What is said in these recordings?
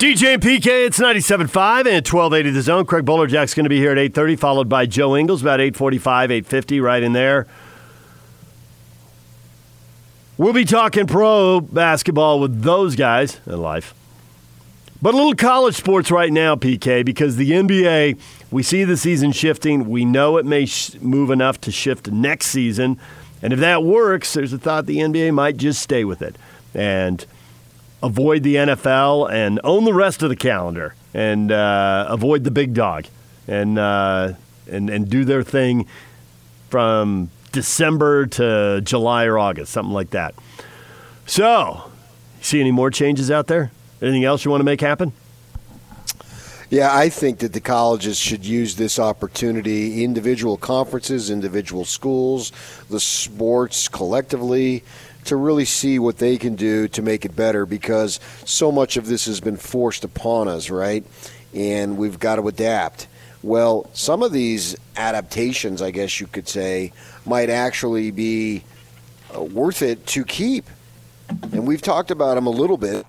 DJ and PK, it's 97.5 and 1280 The Zone. Craig Bolerjack's going to be here at 8.30, followed by Joe Ingles, about 8.45, 8.50, right in there. We'll be talking pro basketball with those guys in life. But a little college sports right now, PK, because the NBA, we see the season shifting. We know it may sh- move enough to shift next season. And if that works, there's a thought the NBA might just stay with it. And – avoid the NFL and own the rest of the calendar and uh, avoid the big dog and, uh, and, and do their thing from December to July or August, something like that. So, see any more changes out there? Anything else you want to make happen? Yeah, I think that the colleges should use this opportunity, individual conferences, individual schools, the sports collectively, to really see what they can do to make it better because so much of this has been forced upon us, right? And we've got to adapt. Well, some of these adaptations, I guess you could say, might actually be uh, worth it to keep. And we've talked about them a little bit.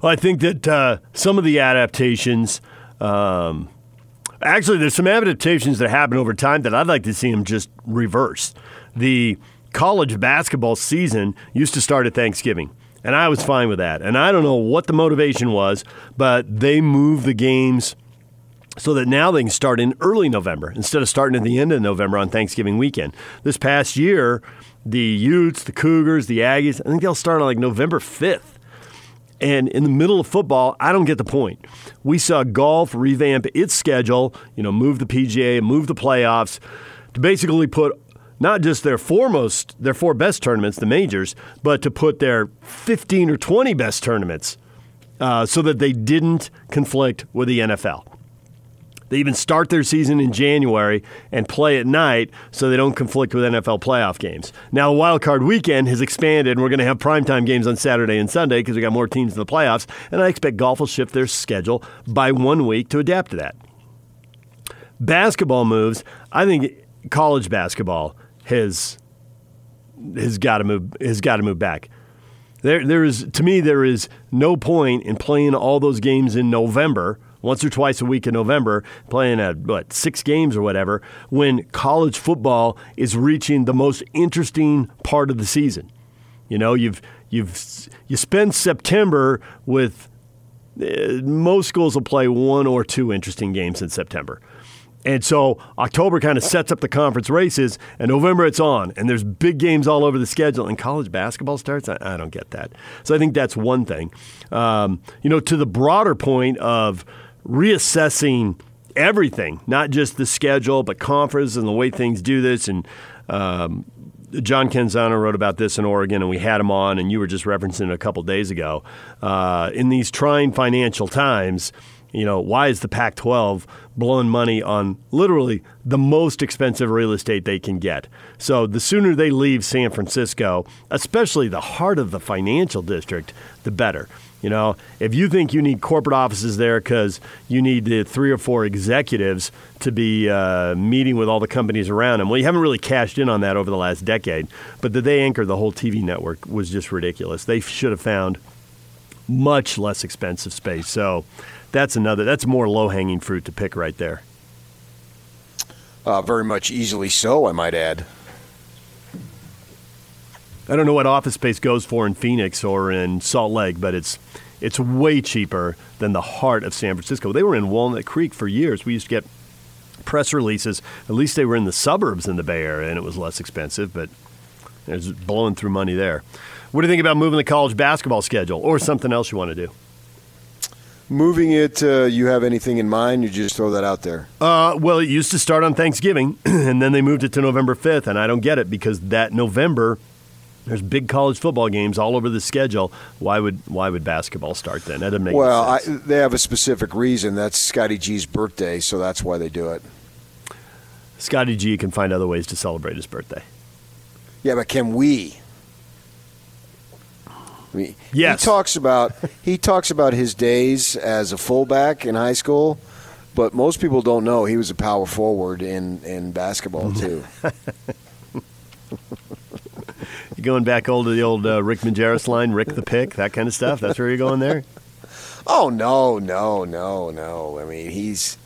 Well, I think that uh, some of the adaptations um, Actually, there's some adaptations that happen over time that I'd like to see them just reverse. The college basketball season used to start at Thanksgiving. And I was fine with that. And I don't know what the motivation was, but they moved the games so that now they can start in early November instead of starting at the end of November on Thanksgiving weekend. This past year, the Utes, the Cougars, the Aggies, I think they'll start on like November 5th. And in the middle of football, I don't get the point. We saw golf revamp its schedule, you know, move the PGA, move the playoffs to basically put not just their foremost, their four best tournaments, the majors, but to put their 15 or 20 best tournaments uh, so that they didn't conflict with the NFL. They even start their season in January and play at night so they don't conflict with NFL playoff games. Now, the wild card weekend has expanded, and we're going to have primetime games on Saturday and Sunday because we got more teams in the playoffs. And I expect golf will shift their schedule by one week to adapt to that. Basketball moves. I think college basketball has has got to move has got to move back. There, there is to me there is no point in playing all those games in November once or twice a week in November, playing at what six games or whatever, when college football is reaching the most interesting part of the season. You know, you've you've you spend September with uh, most schools will play one or two interesting games in September. And so October kind of sets up the conference races, and November it's on, and there's big games all over the schedule. And college basketball starts. I, I don't get that. So I think that's one thing. Um, you know, to the broader point of reassessing everything, not just the schedule, but conference and the way things do this. And um, John Canzano wrote about this in Oregon, and we had him on, and you were just referencing it a couple days ago. Uh, in these trying financial times, you know, why is the Pac 12 blowing money on literally the most expensive real estate they can get? So the sooner they leave San Francisco, especially the heart of the financial district, the better. You know, if you think you need corporate offices there because you need the three or four executives to be uh, meeting with all the companies around them, well, you haven't really cashed in on that over the last decade. But that they anchor the whole TV network was just ridiculous. They should have found much less expensive space. So that's another. That's more low hanging fruit to pick right there. Uh, very much easily so, I might add. I don't know what office space goes for in Phoenix or in Salt Lake, but it's it's way cheaper than the heart of San Francisco. They were in Walnut Creek for years. We used to get press releases. At least they were in the suburbs in the Bay Area, and it was less expensive. But it's blowing through money there. What do you think about moving the college basketball schedule, or something else you want to do? Moving it, uh, you have anything in mind? You just throw that out there. Uh, well, it used to start on Thanksgiving, and then they moved it to November 5th, and I don't get it because that November there's big college football games all over the schedule. Why would why would basketball start then? That doesn't make well. I, they have a specific reason. That's Scotty G's birthday, so that's why they do it. Scotty G can find other ways to celebrate his birthday. Yeah, but can we? I mean, yes. He talks about he talks about his days as a fullback in high school, but most people don't know he was a power forward in in basketball too. Going back old to the old uh, Rick Majerus line, Rick the Pick, that kind of stuff? That's where you're going there? Oh no, no, no, no. I mean, he's.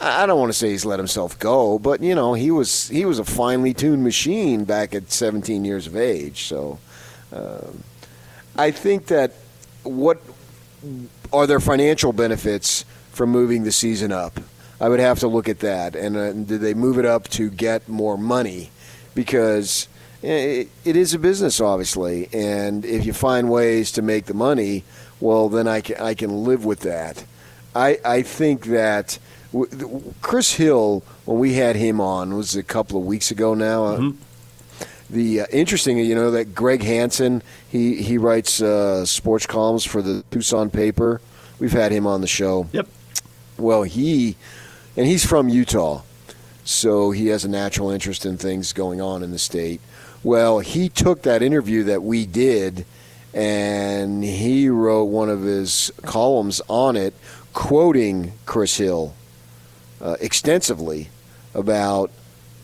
I don't want to say he's let himself go, but you know, he was he was a finely tuned machine back at 17 years of age. So, um, I think that what are there financial benefits from moving the season up? I would have to look at that, and uh, did they move it up to get more money? Because it, it is a business, obviously, and if you find ways to make the money, well, then I can I can live with that. I I think that Chris Hill, when we had him on, was a couple of weeks ago now. Uh, mm-hmm. The uh, interesting, you know, that Greg Hansen, he he writes uh, sports columns for the Tucson paper. We've had him on the show. Yep. Well, he and he's from Utah, so he has a natural interest in things going on in the state. Well, he took that interview that we did and he wrote one of his columns on it, quoting Chris Hill uh, extensively about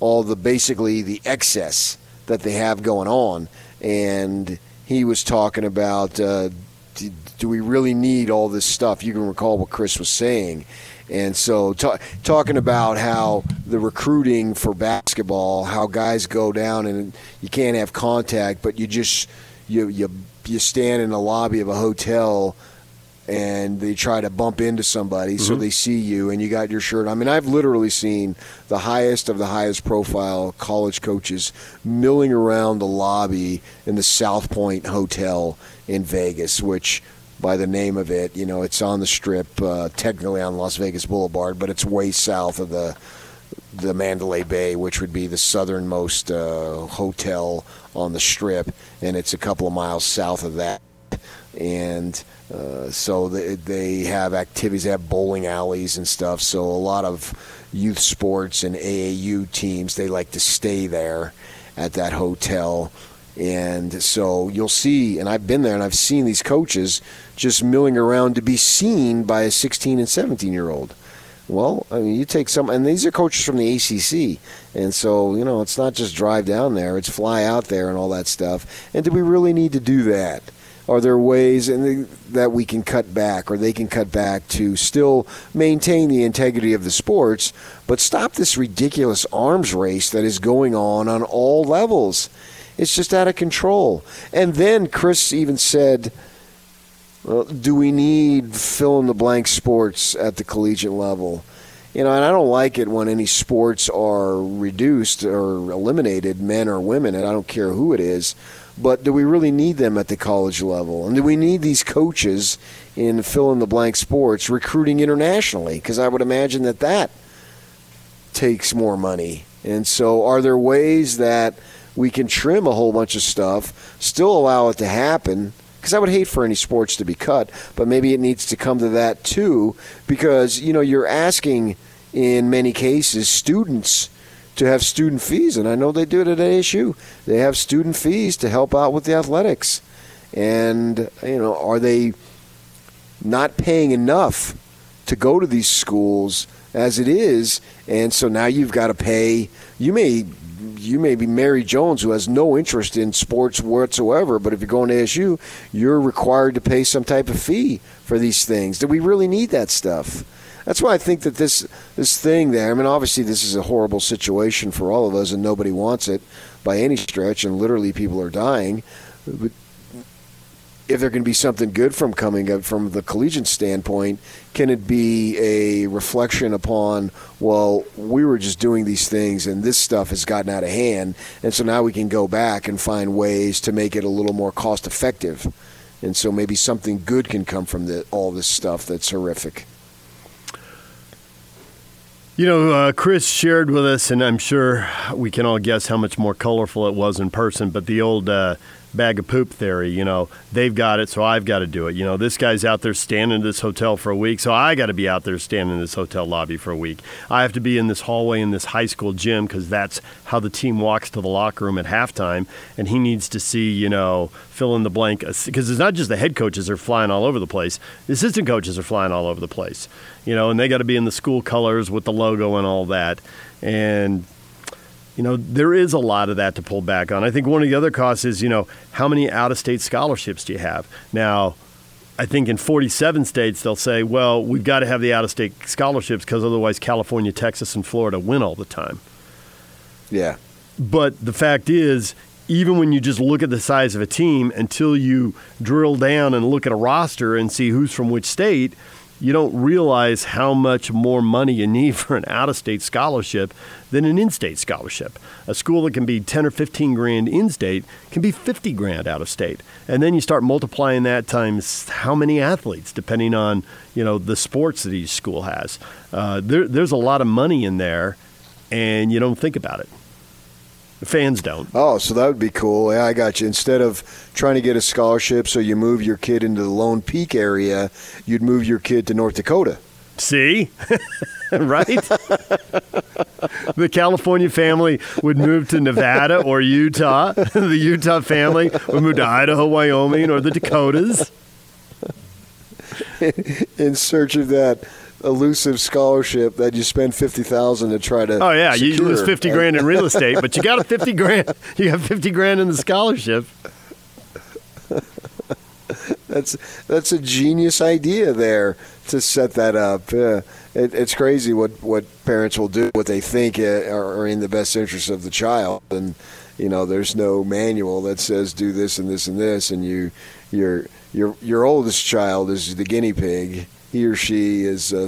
all the basically the excess that they have going on, and he was talking about uh, do, do, we really need all this stuff? You can recall what Chris was saying. And so, t- talking about how the recruiting for basketball, how guys go down and you can't have contact, but you just you you you stand in the lobby of a hotel and they try to bump into somebody mm-hmm. so they see you and you got your shirt. I mean, I've literally seen the highest of the highest profile college coaches milling around the lobby in the South Point Hotel in Vegas, which by the name of it, you know, it's on the strip, uh, technically on Las Vegas Boulevard, but it's way south of the the Mandalay Bay, which would be the southernmost uh, hotel on the strip, and it's a couple of miles south of that. And uh, so they, they have activities, they have bowling alleys and stuff. So a lot of youth sports and AAU teams, they like to stay there at that hotel. And so you'll see, and I've been there and I've seen these coaches just milling around to be seen by a 16 and 17 year old. Well, I mean, you take some, and these are coaches from the ACC, and so you know it's not just drive down there; it's fly out there and all that stuff. And do we really need to do that? Are there ways that we can cut back, or they can cut back to still maintain the integrity of the sports, but stop this ridiculous arms race that is going on on all levels? It's just out of control. And then Chris even said well, do we need fill in the blank sports at the collegiate level? You know, and I don't like it when any sports are reduced or eliminated, men or women, and I don't care who it is. But do we really need them at the college level? And do we need these coaches in fill in the blank sports recruiting internationally? Because I would imagine that that takes more money. And so, are there ways that we can trim a whole bunch of stuff, still allow it to happen? because I would hate for any sports to be cut, but maybe it needs to come to that too, because you know you're asking in many cases students to have student fees, and I know they do it at ASU. They have student fees to help out with the athletics, and you know, are they not paying enough to go to these schools as it is? And so now you've got to pay. You may you may be Mary Jones, who has no interest in sports whatsoever, but if you're going to ASU, you're required to pay some type of fee for these things. Do we really need that stuff? That's why I think that this this thing there. I mean, obviously, this is a horrible situation for all of us, and nobody wants it by any stretch. And literally, people are dying. But if there can be something good from coming up from the collegiate standpoint, can it be a reflection upon, well, we were just doing these things and this stuff has gotten out of hand, and so now we can go back and find ways to make it a little more cost effective. And so maybe something good can come from the, all this stuff that's horrific. You know, uh, Chris shared with us, and I'm sure we can all guess how much more colorful it was in person, but the old uh, bag of poop theory. You know, they've got it, so I've got to do it. You know, this guy's out there standing in this hotel for a week, so I got to be out there standing in this hotel lobby for a week. I have to be in this hallway in this high school gym because that's how the team walks to the locker room at halftime. And he needs to see, you know, fill in the blank because it's not just the head coaches are flying all over the place. The assistant coaches are flying all over the place. You know, and they got to be in the school colors with the logo and all that. And you know, there is a lot of that to pull back on. I think one of the other costs is, you know, how many out of state scholarships do you have? Now, I think in 47 states, they'll say, well, we've got to have the out of state scholarships because otherwise California, Texas, and Florida win all the time. Yeah. But the fact is, even when you just look at the size of a team, until you drill down and look at a roster and see who's from which state, you don't realize how much more money you need for an out of state scholarship than an in state scholarship. A school that can be 10 or 15 grand in state can be 50 grand out of state. And then you start multiplying that times how many athletes, depending on you know the sports that each school has. Uh, there, there's a lot of money in there, and you don't think about it. The fans don't. Oh, so that would be cool. Yeah, I got you. Instead of trying to get a scholarship, so you move your kid into the Lone Peak area, you'd move your kid to North Dakota. See? right? the California family would move to Nevada or Utah. the Utah family would move to Idaho, Wyoming, or the Dakotas. In search of that elusive scholarship that you spend fifty thousand to try to. Oh yeah, secure. you lose fifty grand in real estate, but you got a fifty grand. You got fifty grand in the scholarship. that's that's a genius idea there to set that up. Uh, it, it's crazy what, what parents will do, what they think uh, are, are in the best interest of the child, and you know, there's no manual that says do this and this and this, and you your your your oldest child is the guinea pig he or she is a,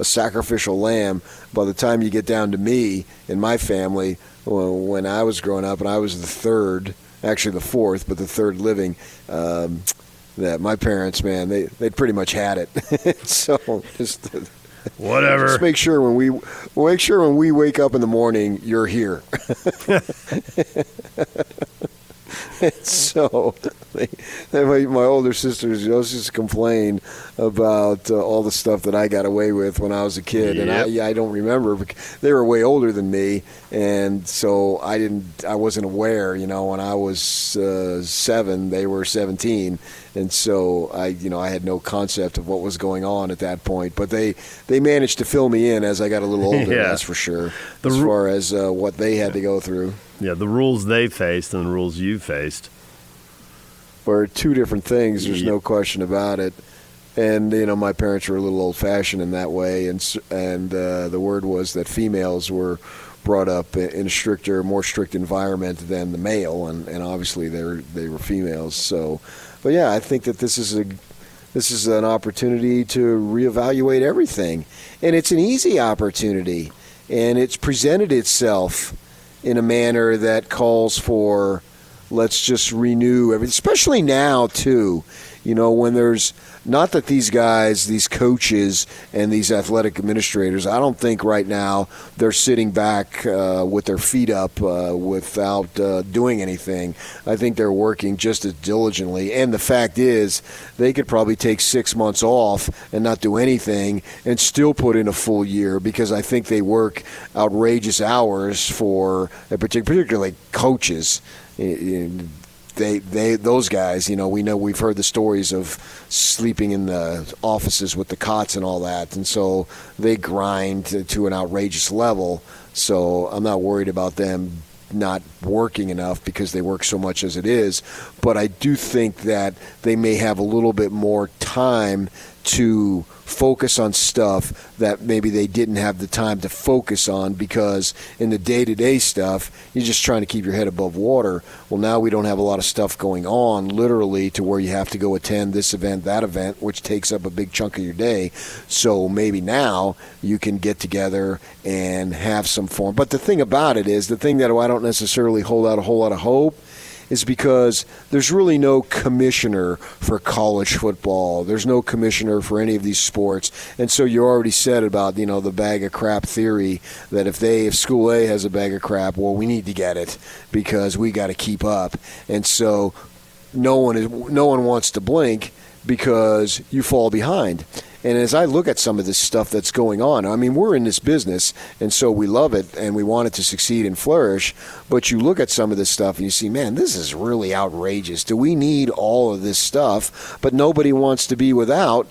a, sacrificial lamb. By the time you get down to me and my family, when I was growing up and I was the third, actually the fourth, but the third living, um, that my parents, man, they they pretty much had it. so just whatever. Just make sure when we make sure when we wake up in the morning, you're here. so they, they, my, my, older sisters you know, just complain about uh, all the stuff that I got away with when I was a kid, yep. and I, I don't remember. They were way older than me, and so I didn't. I wasn't aware. You know, when I was uh, seven, they were seventeen, and so I, you know, I had no concept of what was going on at that point. But they they managed to fill me in as I got a little older. yeah. That's for sure. The as far as uh, what they had to go through. Yeah, the rules they faced and the rules you faced were two different things. There's no question about it. And you know, my parents were a little old-fashioned in that way, and and uh, the word was that females were brought up in a stricter, more strict environment than the male, and, and obviously they were they were females. So, but yeah, I think that this is a this is an opportunity to reevaluate everything, and it's an easy opportunity, and it's presented itself in a manner that calls for let's just renew everything, especially now too. You know, when there's not that these guys, these coaches, and these athletic administrators, I don't think right now they're sitting back uh, with their feet up uh, without uh, doing anything. I think they're working just as diligently. And the fact is, they could probably take six months off and not do anything and still put in a full year because I think they work outrageous hours for, particularly coaches they they those guys, you know, we know we've heard the stories of sleeping in the offices with the cots and all that, and so they grind to, to an outrageous level. So I'm not worried about them not working enough because they work so much as it is. But I do think that they may have a little bit more time to focus on stuff that maybe they didn't have the time to focus on because in the day to day stuff, you're just trying to keep your head above water. Well, now we don't have a lot of stuff going on, literally, to where you have to go attend this event, that event, which takes up a big chunk of your day. So maybe now you can get together and have some fun. But the thing about it is, the thing that oh, I don't necessarily hold out a whole lot of hope is because there's really no commissioner for college football. There's no commissioner for any of these sports. And so you already said about, you know, the bag of crap theory that if they if school A has a bag of crap, well, we need to get it because we got to keep up. And so no one is no one wants to blink because you fall behind. And as I look at some of this stuff that's going on, I mean, we're in this business, and so we love it and we want it to succeed and flourish. But you look at some of this stuff and you see, man, this is really outrageous. Do we need all of this stuff? But nobody wants to be without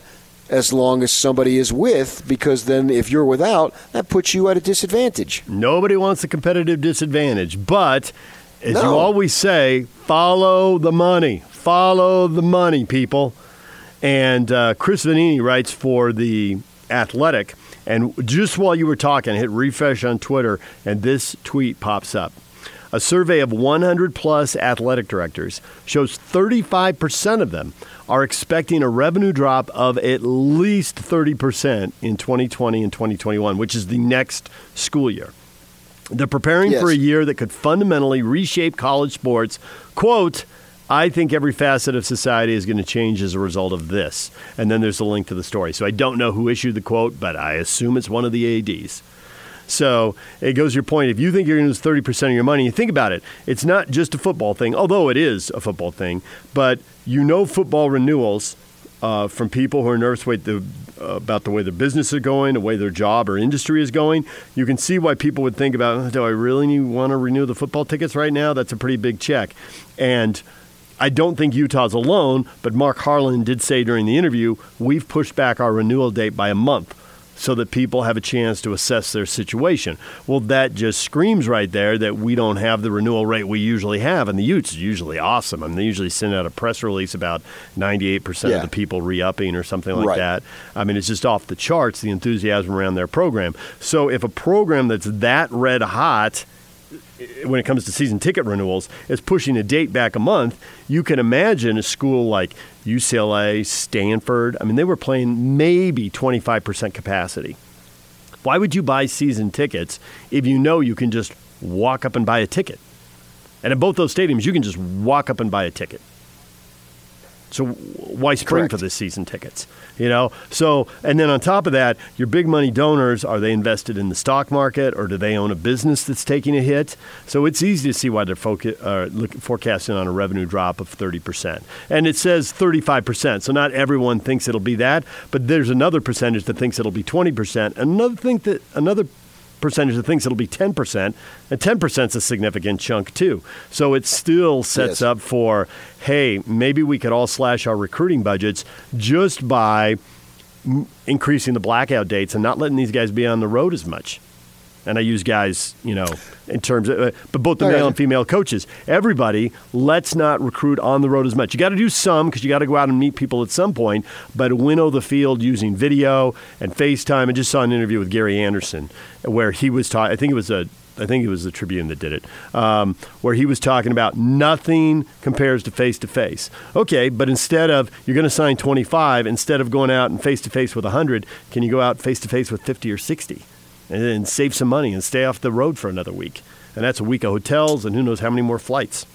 as long as somebody is with, because then if you're without, that puts you at a disadvantage. Nobody wants a competitive disadvantage, but as No. you always say, follow the money. Follow the money, people. And uh, Chris Vannini writes for the Athletic, and just while you were talking, hit refresh on Twitter, and this tweet pops up. A survey of 100 plus athletic directors shows 35% of them are expecting a revenue drop of at least 30% in 2020 and 2021, which is the next school year. They're preparing for a year that could fundamentally reshape college sports. Quote, I think every facet of society is going to change as a result of this. And then there's a link to the story. So I don't know who issued the quote, but I assume it's one of the ADs. So it goes to your point. If you think you're going to lose 30% of your money, you think about it. It's not just a football thing, although it is a football thing, but you know football renewals uh, from people who are nervous the, uh, about the way their business is going, the way their job or industry is going. You can see why people would think about, "Oh, do I really want to renew the football tickets right now? That's a pretty big check. And I don't think Utah's alone, but Mark Harlan did say during the interview, we've pushed back our renewal date by a month so that people have a chance to assess their situation. Well, that just screams right there that we don't have the renewal rate we usually have. And the Utes is usually awesome. I mean, they usually send out a press release about 98% Yeah. of the people re upping or something like Right. that. I mean, it's just off the charts, the enthusiasm around their program. So if a program that's that red hot, when it comes to season ticket renewals is pushing a date back a month, you can imagine a school like UCLA, Stanford. I mean, they were playing maybe 25% capacity. Why would you buy season tickets if you know you can just walk up and buy a ticket? And at both those stadiums, you can just walk up and buy a ticket. So why spring Correct. for the season tickets? You know. So and then on top of that, your big money donors are they invested in the stock market or do they own a business that's taking a hit? So it's easy to see why they're focu- uh, look, forecasting on a revenue drop of thirty percent. And it says thirty five percent. So not everyone thinks it'll be that, but there's another percentage that thinks it'll be twenty percent. Another think that another percentage of things, it'll be 10%, and 10% is a significant chunk too. So it still sets Yes. up for, hey, maybe we could all slash our recruiting budgets just by m- increasing the blackout dates and not letting these guys be on the road as much. And I use guys, you know, in terms of, uh, but both the male and female coaches. Everybody, let's not recruit on the road as much. You got to do some because you got to go out and meet people at some point, but winnow the field using video and FaceTime. I just saw an interview with Gary Anderson where he was talking, I think it was a, I think it was the Tribune that did it, um, where he was talking about nothing compares to face to face. Okay, but instead of you're going to sign 25, instead of going out and face to face with 100, can you go out face to face with 50 or 60? And then save some money and stay off the road for another week. And that's a week of hotels and who knows how many more flights.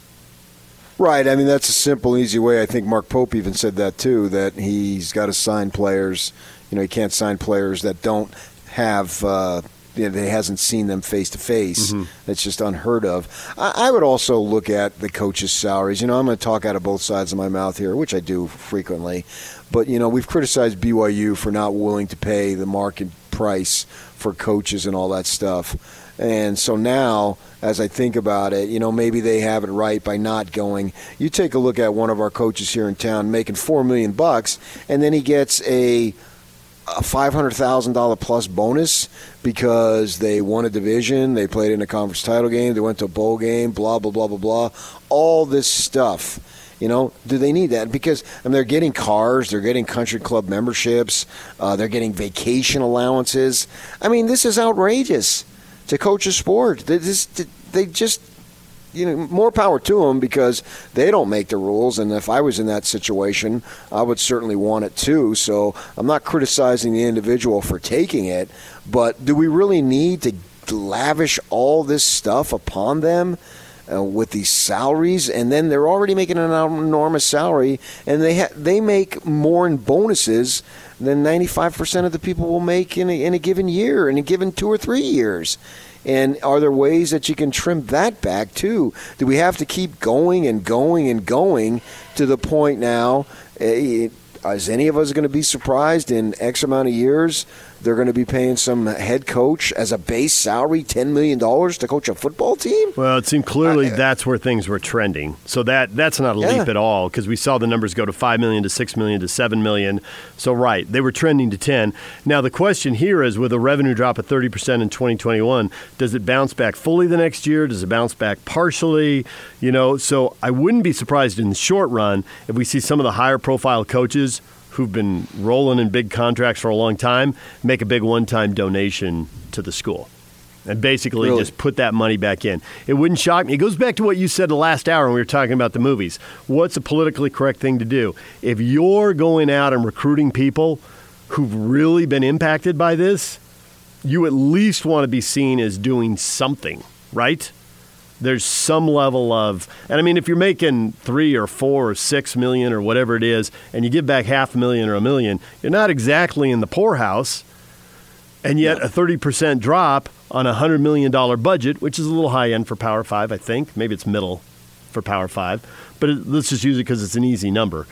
Right. I mean, that's a simple, easy way. I think Mark Pope even said that too. That he's got to sign players. You know, he can't sign players that don't have. Uh, you know, they hasn't seen them face to face. That's just unheard of. I, I would also look at the coaches' salaries. You know, I'm going to talk out of both sides of my mouth here, which I do frequently. But you know, we've criticized BYU for not willing to pay the market price for coaches and all that stuff. And so now, as I think about it, you know, maybe they have it right by not going. You take a look at one of our coaches here in town making four million bucks, and then he gets a a five hundred thousand dollar plus bonus because they won a division, they played in a conference title game, they went to a bowl game, blah blah blah blah blah. All this stuff. You know, do they need that? Because I mean, they're getting cars, they're getting country club memberships, uh, they're getting vacation allowances. I mean, this is outrageous to coach a sport. They just, they just you know, more power to them because they don't make the rules. And if I was in that situation, I would certainly want it too. So I'm not criticizing the individual for taking it, but do we really need to lavish all this stuff upon them? Uh, with these salaries, and then they're already making an enormous salary, and they ha- they make more in bonuses than 95% of the people will make in a, in a given year, in a given two or three years. And are there ways that you can trim that back too? Do we have to keep going and going and going to the point now? eh, Is any of us going to be surprised in X amount of years they're going to be paying some head coach as a base salary $10 million to coach a football team? Well, it seemed clearly uh, that's where things were trending. So that that's not a yeah. leap at all because we saw the numbers go to 5 million to 6 million to 7 million. So right, they were trending to 10. Now the question here is with a revenue drop of 30% in 2021, does it bounce back fully the next year? Does it bounce back partially? You know, so I wouldn't be surprised in the short run if we see some of the higher profile coaches who've been rolling in big contracts for a long time make a big one time donation to the school and basically really? just put that money back in. It wouldn't shock me. It goes back to what you said the last hour when we were talking about the movies. What's a politically correct thing to do? If you're going out and recruiting people who've really been impacted by this, you at least want to be seen as doing something, right? There's some level of, and I mean, if you're making three or four or six million or whatever it is, and you give back half a million or a million, you're not exactly in the poorhouse. And yet, a 30% drop on a $100 million budget, which is a little high end for Power 5, I think. Maybe it's middle for Power 5, but it, let's just use it because it's an easy number.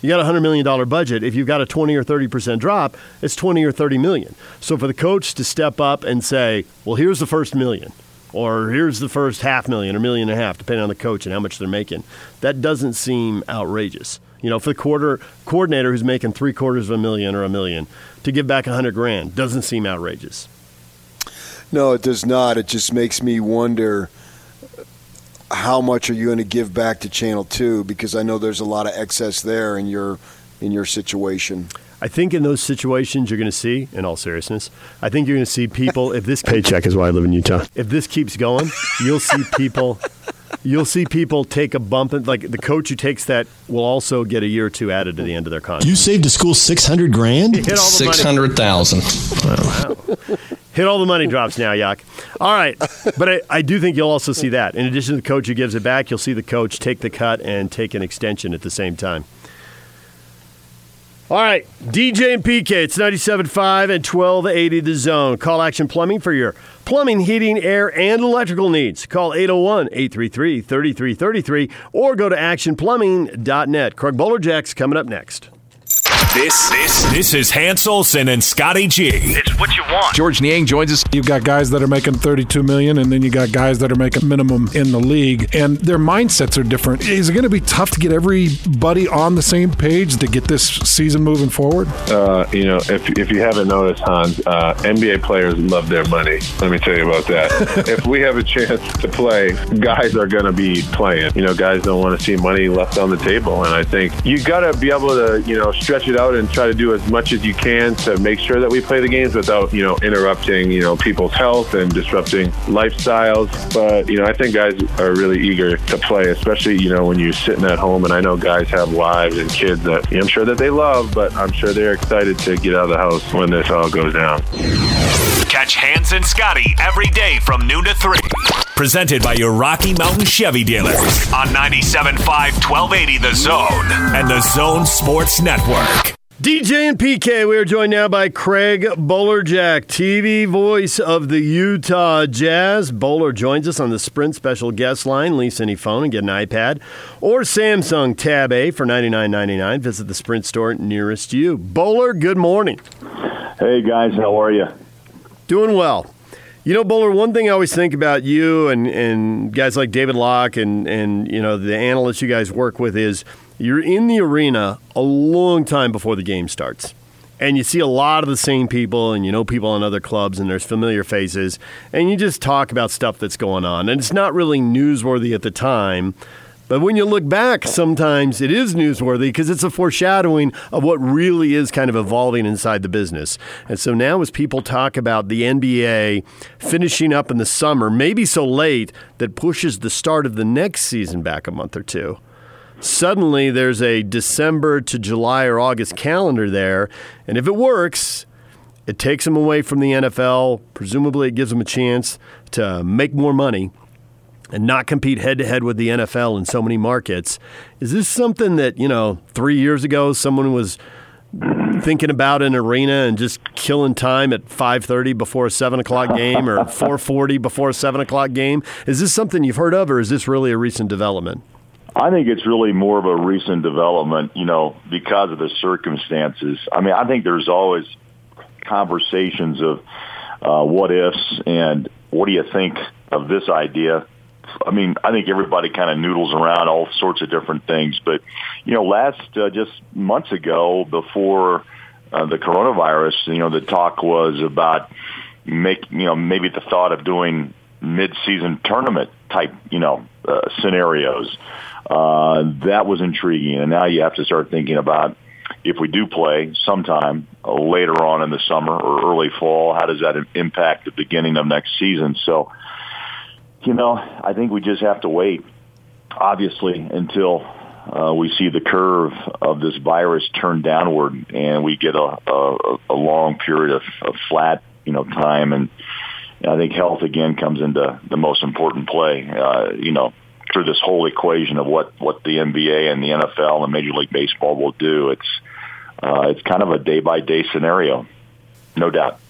You got a $100 million budget. If you've got a 20 or 30% drop, it's 20 or 30 million. So for the coach to step up and say, well, here's the first million – or here's the first half million or million and a half, depending on the coach and how much they're making. That doesn't seem outrageous. You know, for the quarter coordinator who's making three quarters of a million or a million to give back a hundred grand doesn't seem outrageous. No, it does not. It just makes me wonder how much are you going to give back to Channel Two because I know there's a lot of excess there in your in your situation. I think in those situations you're going to see, in all seriousness, I think you're going to see people. If this paycheck is why I live in Utah. If this keeps going, you'll see people. You'll see people take a bump, and like the coach who takes that will also get a year or two added to the end of their contract. You saved a school six hundred grand. Six hundred thousand. Wow. Hit all the money drops now, Yak. All right, but I, I do think you'll also see that. In addition to the coach who gives it back, you'll see the coach take the cut and take an extension at the same time. All right, DJ and PK, it's 97.5 and 1280 The Zone. Call Action Plumbing for your plumbing, heating, air, and electrical needs. Call 801 833 3333 or go to actionplumbing.net. Craig Bolerjack's coming up next. This, this, this is Hans Olsen and Scotty G. It's what you want. Georges Niang joins us. You've got guys that are making 32 million, and then you got guys that are making minimum in the league, and their mindsets are different. Is it going to be tough to get everybody on the same page to get this season moving forward? Uh, you know, if, if you haven't noticed, Hans, uh, NBA players love their money. Let me tell you about that. if we have a chance to play, guys are going to be playing. You know, guys don't want to see money left on the table, and I think you got to be able to, you know, stretch it out and try to do as much as you can to make sure that we play the games without, you know, interrupting, you know, people's health and disrupting lifestyles. But, you know, I think guys are really eager to play, especially, you know, when you're sitting at home. And I know guys have wives and kids that I'm sure that they love, but I'm sure they're excited to get out of the house when this all goes down. Catch Hans and Scotty every day from noon to 3. Presented by your Rocky Mountain Chevy dealers on 97.5 1280 The Zone and The Zone Sports Network. DJ and PK, we are joined now by Craig Bolerjack, TV voice of the Utah Jazz. Bowler joins us on the Sprint special guest line. Lease any phone and get an iPad or Samsung Tab A for $99.99. Visit the Sprint store nearest you. Bowler, good morning. Hey, guys. How are you? Doing well. You know, Bowler, one thing I always think about you and, and guys like David Locke and, and, you know, the analysts you guys work with is – you're in the arena a long time before the game starts. And you see a lot of the same people, and you know people in other clubs, and there's familiar faces, and you just talk about stuff that's going on. And it's not really newsworthy at the time, but when you look back, sometimes it is newsworthy because it's a foreshadowing of what really is kind of evolving inside the business. And so now, as people talk about the NBA finishing up in the summer, maybe so late that pushes the start of the next season back a month or two suddenly there's a December to July or August calendar there. And if it works, it takes them away from the NFL. Presumably, it gives them a chance to make more money and not compete head to head with the NFL in so many markets. Is this something that, you know, three years ago someone was thinking about an arena and just killing time at 5.30 before a 7 o'clock game or 4.40 before a 7 o'clock game is this something you've heard of or is this really a recent development I think it's really more of a recent development, you know, because of the circumstances. I mean, I think there's always conversations of uh, what ifs and what do you think of this idea. I mean, I think everybody kind of noodles around all sorts of different things. But, you know, last uh, just months ago before uh, the coronavirus, you know, the talk was about make, you know, maybe the thought of doing mid-season tournament type, you know, uh, scenarios. Uh, that was intriguing. And now you have to start thinking about if we do play sometime uh, later on in the summer or early fall, how does that impact the beginning of next season? So, you know, I think we just have to wait, obviously, until uh, we see the curve of this virus turn downward and we get a, a, a long period of, of flat, you know, time. And I think health again comes into the most important play. Uh, you know, through this whole equation of what what the NBA and the NFL and Major League Baseball will do. It's uh, it's kind of a day by day scenario, no doubt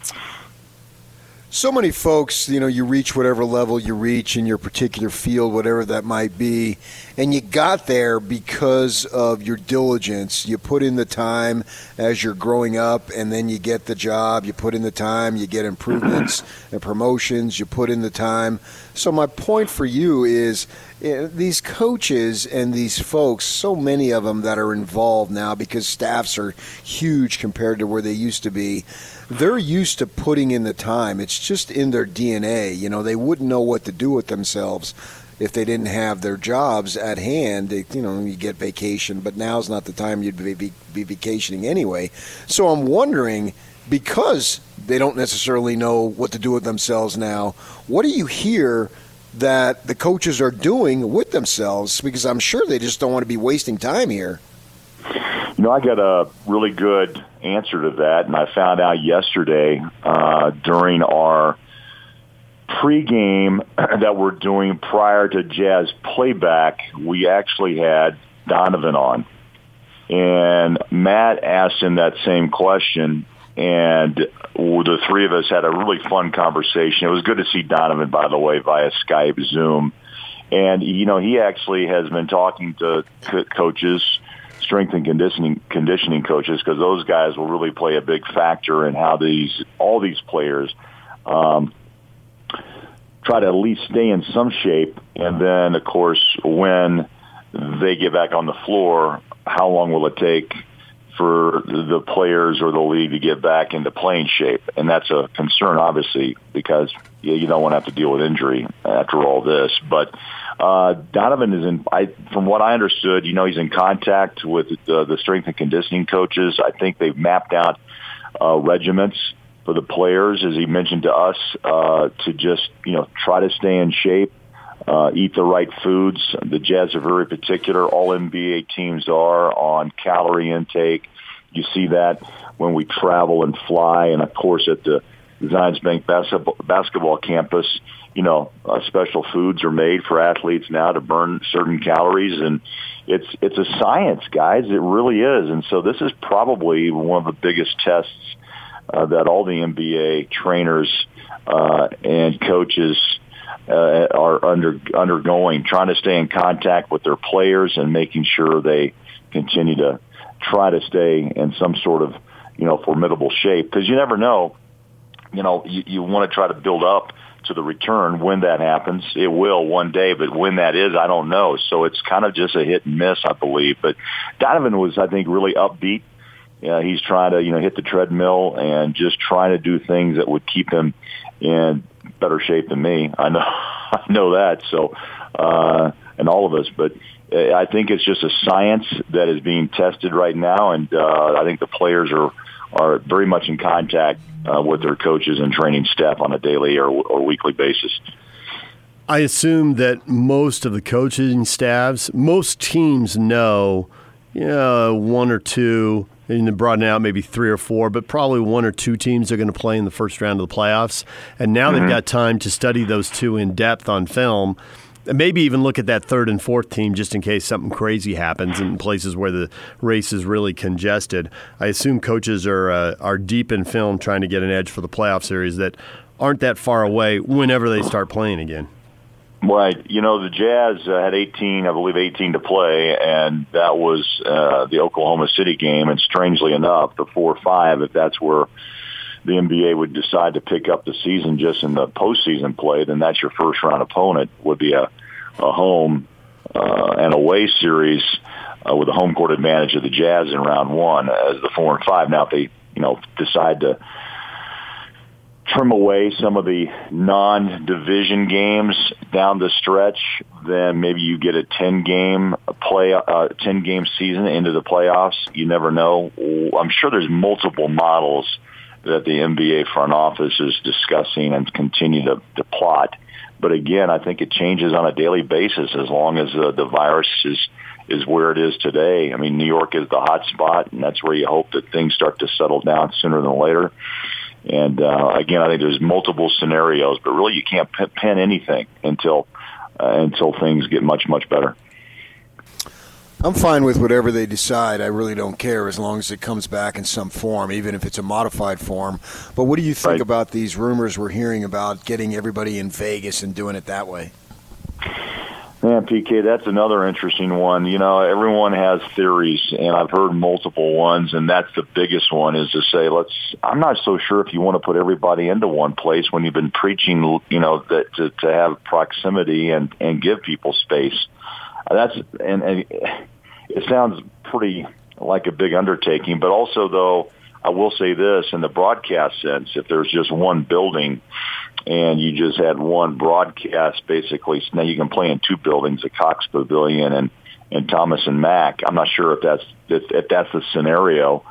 so many folks, you know, you reach whatever level you reach in your particular field, whatever that might be, and you got there because of your diligence. You put in the time as you're growing up, and then you get the job. You put in the time, you get improvements and promotions. You put in the time. So, my point for you is eh, these coaches and these folks, so many of them that are involved now because staffs are huge compared to where they used to be they're used to putting in the time. It's just in their DNA. You know, they wouldn't know what to do with themselves if they didn't have their jobs at hand. They, you know, you get vacation, but now's not the time you'd be, be, be vacationing anyway. So I'm wondering because they don't necessarily know what to do with themselves now, what do you hear that the coaches are doing with themselves? Because I'm sure they just don't want to be wasting time here. You know, I got a really good answer to that, and I found out yesterday uh, during our pregame that we're doing prior to Jazz playback. We actually had Donovan on, and Matt asked him that same question, and the three of us had a really fun conversation. It was good to see Donovan, by the way, via Skype, Zoom. And, you know, he actually has been talking to coaches strength and conditioning conditioning coaches because those guys will really play a big factor in how these all these players um, try to at least stay in some shape, and then of course when they get back on the floor, how long will it take for the players or the league to get back into playing shape? And that's a concern, obviously, because you don't want to have to deal with injury after all this, but uh, Donovan is in. I, from what I understood, you know, he's in contact with the, the strength and conditioning coaches. I think they've mapped out uh, regiments for the players, as he mentioned to us, uh, to just you know try to stay in shape, uh, eat the right foods. The Jazz are very particular. All NBA teams are on calorie intake. You see that when we travel and fly, and of course at the Zions Bank basketball, campus you know, uh, special foods are made for athletes now to burn certain calories, and it's it's a science, guys. It really is, and so this is probably one of the biggest tests uh, that all the NBA trainers uh, and coaches uh, are under undergoing, trying to stay in contact with their players and making sure they continue to try to stay in some sort of you know formidable shape because you never know. You know, you, you want to try to build up to the return when that happens. It will one day, but when that is, I don't know. So it's kind of just a hit and miss, I believe. But Donovan was, I think, really upbeat. Yeah, he's trying to, you know, hit the treadmill and just trying to do things that would keep him in better shape than me. I know, I know that. So, uh, and all of us, but uh, I think it's just a science that is being tested right now, and uh, I think the players are are very much in contact uh, with their coaches and training staff on a daily or, or weekly basis. I assume that most of the coaching staffs, most teams know, you know, one or two, and broaden out maybe three or four, but probably one or two teams are going to play in the first round of the playoffs. And now mm-hmm. they've got time to study those two in depth on film And maybe even look at that third and fourth team just in case something crazy happens in places where the race is really congested. I assume coaches are uh, are deep in film trying to get an edge for the playoff series that aren't that far away whenever they start playing again. Right. You know, the Jazz uh, had 18, I believe 18 to play, and that was uh, the Oklahoma City game. And strangely enough, the 4-5, if that's where the NBA would decide to pick up the season just in the postseason play, then that's your first round opponent would be a, a home uh, and away series uh, with a home court advantage of the Jazz in round one as the four and five. Now, if they you know decide to trim away some of the non-division games down the stretch, then maybe you get a 10 game play, uh, 10 game season into the playoffs. You never know. I'm sure there's multiple models that the NBA front office is discussing and continue to, to plot. But again, I think it changes on a daily basis as long as uh, the virus is is where it is today. I mean, New York is the hot spot, and that's where you hope that things start to settle down sooner than later. And uh, again, I think there's multiple scenarios, but really you can't pen anything until uh, until things get much much better. I'm fine with whatever they decide. I really don't care as long as it comes back in some form, even if it's a modified form. But what do you think right. about these rumors we're hearing about getting everybody in Vegas and doing it that way? Yeah, PK, that's another interesting one. You know, everyone has theories, and I've heard multiple ones, and that's the biggest one is to say, let's. I'm not so sure if you want to put everybody into one place when you've been preaching, you know, that to, to have proximity and and give people space. That's and, and it sounds pretty like a big undertaking, but also though, I will say this in the broadcast sense, if there's just one building and you just had one broadcast basically. So now you can play in two buildings, the Cox Pavilion and and Thomas and Mack. I'm not sure if that's if, if that's the scenario,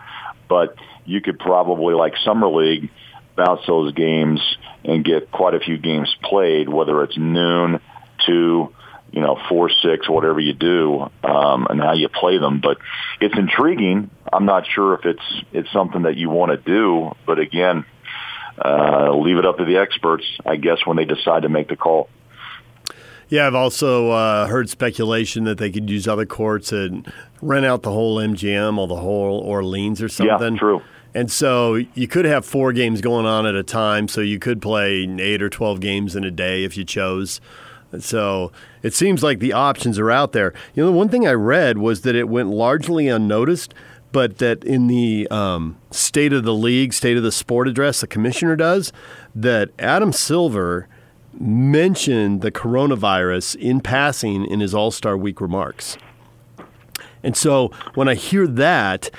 but you could probably like summer league bounce those games and get quite a few games played, whether it's noon to you know four six whatever you do um, and how you play them. But it's intriguing. I'm not sure if it's it's something that you want to do, but again, uh, leave it up to the experts, I guess, when they decide to make the call. Yeah, I've also uh, heard speculation that they could use other courts and rent out the whole MGM or the whole Orleans or something. Yeah, true. And so you could have four games going on at a time, so you could play eight or 12 games in a day if you chose. So it seems like the options are out there. You know, the one thing I read was that it went largely unnoticed, but that in the um, State of the League, State of the Sport address, the commissioner does, that Adam Silver mentioned the coronavirus in passing in his All Star Week remarks. And so when I hear that,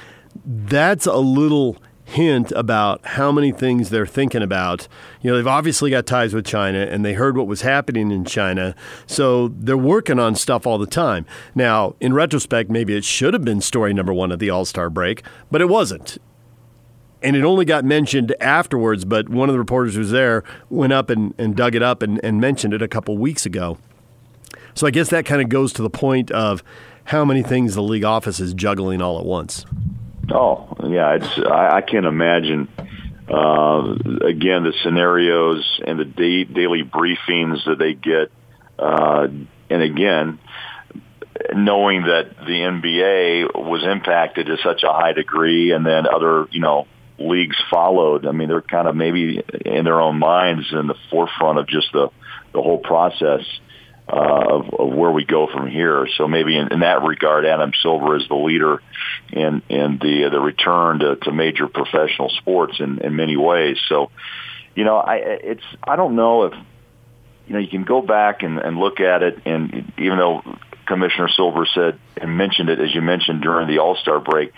that's a little hint about how many things they're thinking about. You know, they've obviously got ties with China and they heard what was happening in China. So they're working on stuff all the time. Now, in retrospect, maybe it should have been story number one at the All Star break, but it wasn't. And it only got mentioned afterwards, but one of the reporters who was there went up and, and dug it up and, and mentioned it a couple weeks ago. So I guess that kind of goes to the point of how many things the league office is juggling all at once. Oh yeah, it's I, I can't imagine. Uh, again, the scenarios and the day, daily briefings that they get, uh, and again, knowing that the NBA was impacted to such a high degree, and then other you know leagues followed. I mean, they're kind of maybe in their own minds in the forefront of just the the whole process uh, of, of where we go from here. So maybe in, in that regard, Adam Silver is the leader in in the the return to, to major professional sports in, in many ways. So, you know, I it's I don't know if you know you can go back and, and look at it, and even though Commissioner Silver said and mentioned it as you mentioned during the All Star break,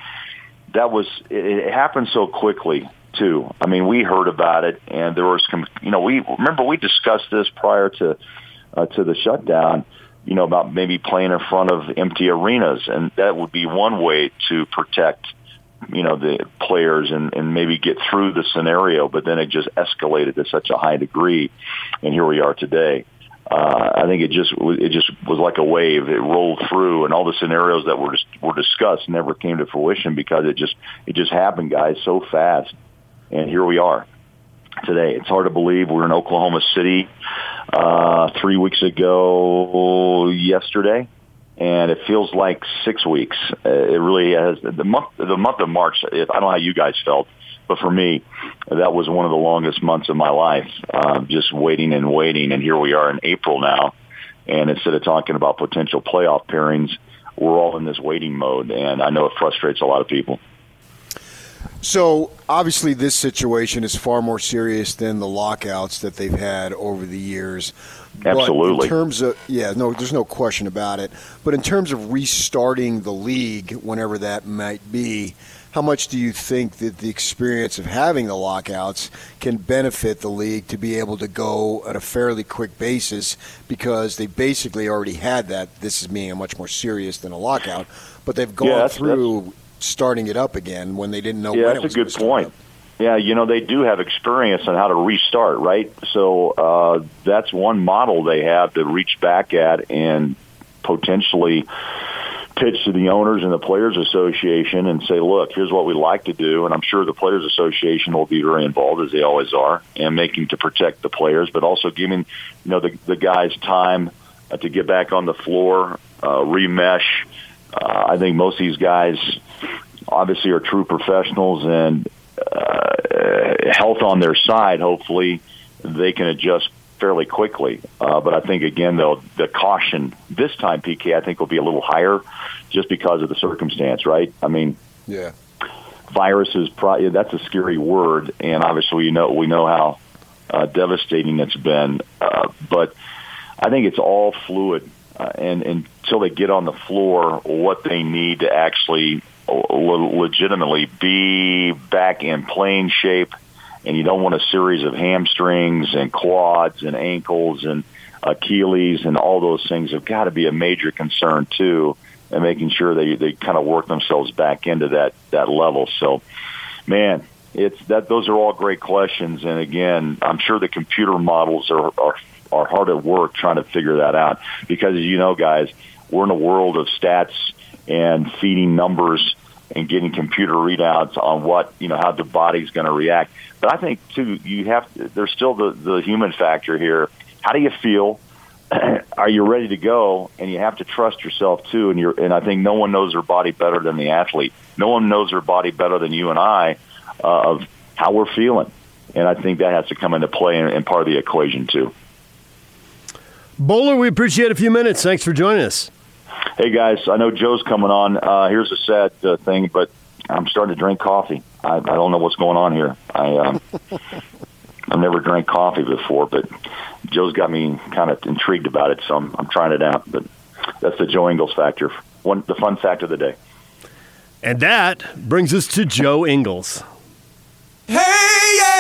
that was it, it happened so quickly too. I mean, we heard about it, and there was, you know, we remember we discussed this prior to uh, to the shutdown, you know, about maybe playing in front of empty arenas, and that would be one way to protect, you know, the players and, and maybe get through the scenario. But then it just escalated to such a high degree, and here we are today. Uh, I think it just it just was like a wave. It rolled through, and all the scenarios that were just were discussed never came to fruition because it just it just happened, guys, so fast. And here we are today. It's hard to believe we're in Oklahoma City uh, three weeks ago yesterday, and it feels like six weeks. Uh, it really has. The month, the month of March. If, I don't know how you guys felt, but for me, that was one of the longest months of my life. Uh, just waiting and waiting, and here we are in April now. And instead of talking about potential playoff pairings, we're all in this waiting mode, and I know it frustrates a lot of people. So obviously, this situation is far more serious than the lockouts that they've had over the years. But Absolutely. in terms of yeah, no, there's no question about it. But in terms of restarting the league, whenever that might be, how much do you think that the experience of having the lockouts can benefit the league to be able to go at a fairly quick basis because they basically already had that? This is being a much more serious than a lockout, but they've gone Yeah, that's- through starting it up again when they didn't know Yeah, when that's it a good point. up. Yeah, you know they do have experience on how to restart, right? So uh, that's one model they have to reach back at and potentially pitch to the owners and the players association and say, look, here's what we like to do, and I'm sure the players association will be very involved as they always are, and making to protect the players, but also giving you know the the guys time uh, to get back on the floor, uh, remesh. Uh, I think most of these guys obviously are true professionals and uh, health on their side. Hopefully, they can adjust fairly quickly. Uh, but I think again, though, the caution this time, PK, I think will be a little higher, just because of the circumstance. Right? I mean, Yeah. virus is probably that's a scary word, and obviously we know we know how uh, devastating it's been. Uh, but I think it's all fluid, uh, and, and until they get on the floor, what they need to actually legitimately be back in playing shape, and you don't want a series of hamstrings and quads and ankles and Achilles and all those things have got to be a major concern too, and making sure they they kind of work themselves back into that that level. So, man, it's that those are all great questions, and again, I'm sure the computer models are are are hard at work trying to figure that out because as you know, guys, we're in a world of stats and feeding numbers and getting computer readouts on what you know how the body's going to react. But I think too, you have there's still the the human factor here. How do you feel? Are you ready to go? And you have to trust yourself too. And you're and I think no one knows their body better than the athlete. No one knows their body better than you and I uh, of how we're feeling. And I think that has to come into play in, in part of the equation too. Bowler, we appreciate a few minutes. Thanks for joining us. Hey guys, I know Joe's coming on. Uh, here's a sad uh, thing, but I'm starting to drink coffee. I, I don't know what's going on here. I um, I've never drank coffee before, but Joe's got me kind of intrigued about it, so I'm, I'm trying it out. But that's the Joe Ingles factor. One, the fun fact of the day. And that brings us to Joe Ingles.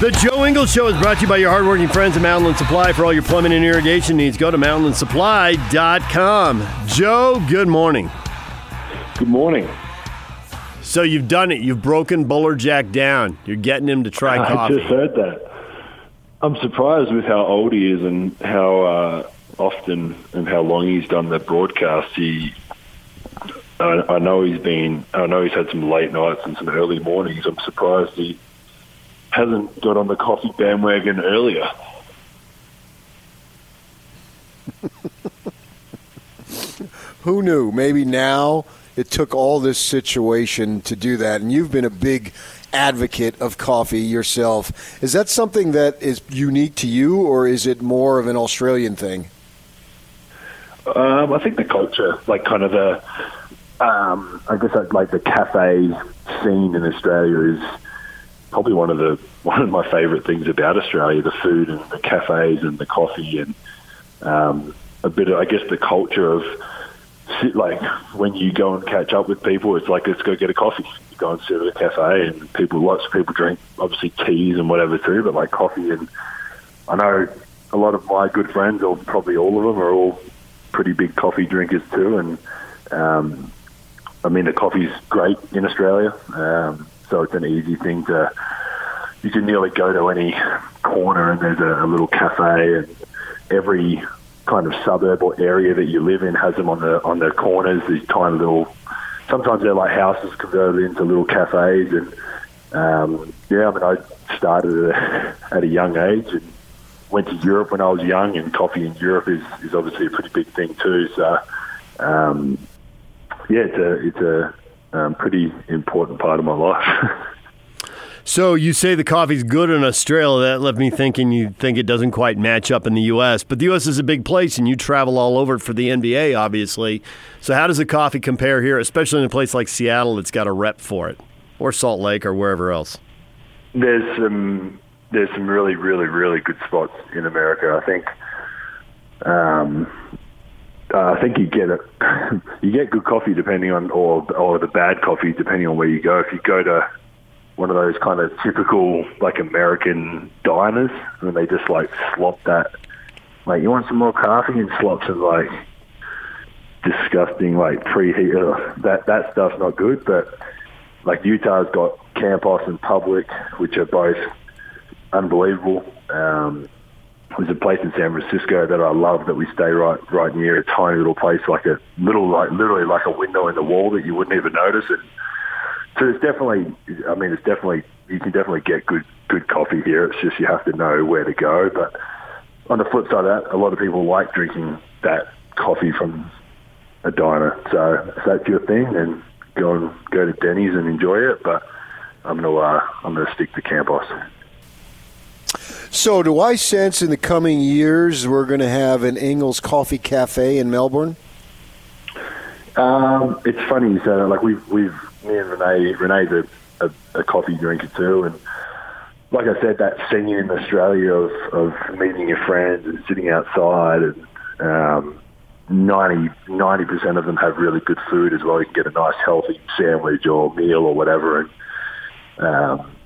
The Joe Ingles Show is brought to you by your hardworking friends at Mountain Supply. For all your plumbing and irrigation needs, go to mountainlandsupply.com. Joe, good morning. Good morning. So you've done it. You've broken Bolerjack down. You're getting him to try I coffee. I just heard that. I'm surprised with how old he is and how uh, often and how long he's done the broadcast. He, I, I know he's been. I know he's had some late nights and some early mornings. I'm surprised he hasn't got on the coffee bandwagon earlier. Who knew? Maybe now it took all this situation to do that. And you've been a big advocate of coffee yourself. Is that something that is unique to you, or is it more of an Australian thing? Um, I think the culture, like kind of the, um, I guess like the cafe scene in Australia is probably one of the one of my favourite things about Australia: the food and the cafes and the coffee and um, a bit of, I guess, the culture of like when you go and catch up with people, it's like let's go get a coffee. You go and sit at a cafe, and people, lots of people drink obviously teas and whatever too, but like coffee. And I know a lot of my good friends, or probably all of them, are all pretty big coffee drinkers too. And um, I mean, the coffee's great in Australia, um, so it's an easy thing to. You can nearly go to any corner and there's a, a little cafe, and every kind of suburb or area that you live in has them on the on the corners. These tiny little, sometimes they're like houses converted into little cafes. And um, yeah, I mean, I started at a, at a young age and went to Europe when I was young, and coffee in Europe is, is obviously a pretty big thing too. So um, yeah, it's a it's a um, pretty important part of my life. So you say the coffee's good in Australia. That left me thinking you think it doesn't quite match up in the U.S. But the U.S. is a big place, and you travel all over for the NBA, obviously. So how does the coffee compare here, especially in a place like Seattle that's got a rep for it, or Salt Lake, or wherever else? There's some there's some really really really good spots in America. I think. Um, uh, I think you get it. You get good coffee depending on, or or the bad coffee depending on where you go. If you go to one of those kind of typical like American diners, and they just like slop that. Like, you want some more coffee and slop some like disgusting like preheat. That that stuff's not good. But like Utah's got Campos and Publik, which are both unbelievable. Um, there's a place in San Francisco that I love that we stay right right near a tiny little place, like a little like literally like a window in the wall that you wouldn't even notice. And so it's definitely, I mean, it's definitely you can definitely get good good coffee here. It's just you have to know where to go. But on the flip side of that, a lot of people like drinking that coffee from a diner. So if that's your thing, then go and go to Denny's and enjoy it. But I'm gonna uh, I'm gonna stick to Campos. So, do I sense in the coming years we're going to have an Ingles Coffee Cafe in Melbourne? Um, it's funny you say that. Like we've we've me and Renee Renee's a, a, a coffee drinker too, and like I said, that scene in Australia of of meeting your friends and sitting outside, and um, 90 percent of them have really good food as well. You can get a nice healthy sandwich or meal or whatever, and um,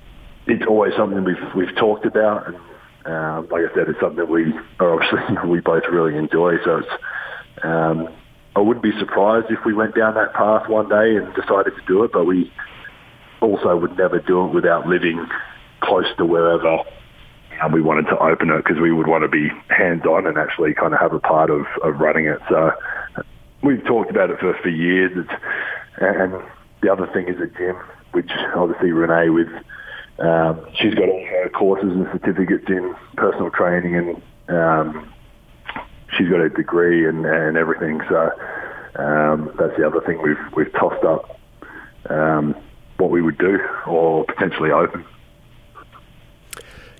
it's always something we've we've talked about. And um, like I said, it's something that we are obviously we both really enjoy. So it's um, I wouldn't be surprised if we went down that path one day and decided to do it, but we also would never do it without living close to wherever um, we wanted to open it because we would want to be hands-on and actually kind of have a part of, of running it. So we've talked about it for, for years. It's, and the other thing is a gym, which obviously Renee with, um, she's got all her courses and certificates in personal training and um, she's got a degree and, and everything. So um, that's the other thing we've we've tossed up um, what we would do or potentially open.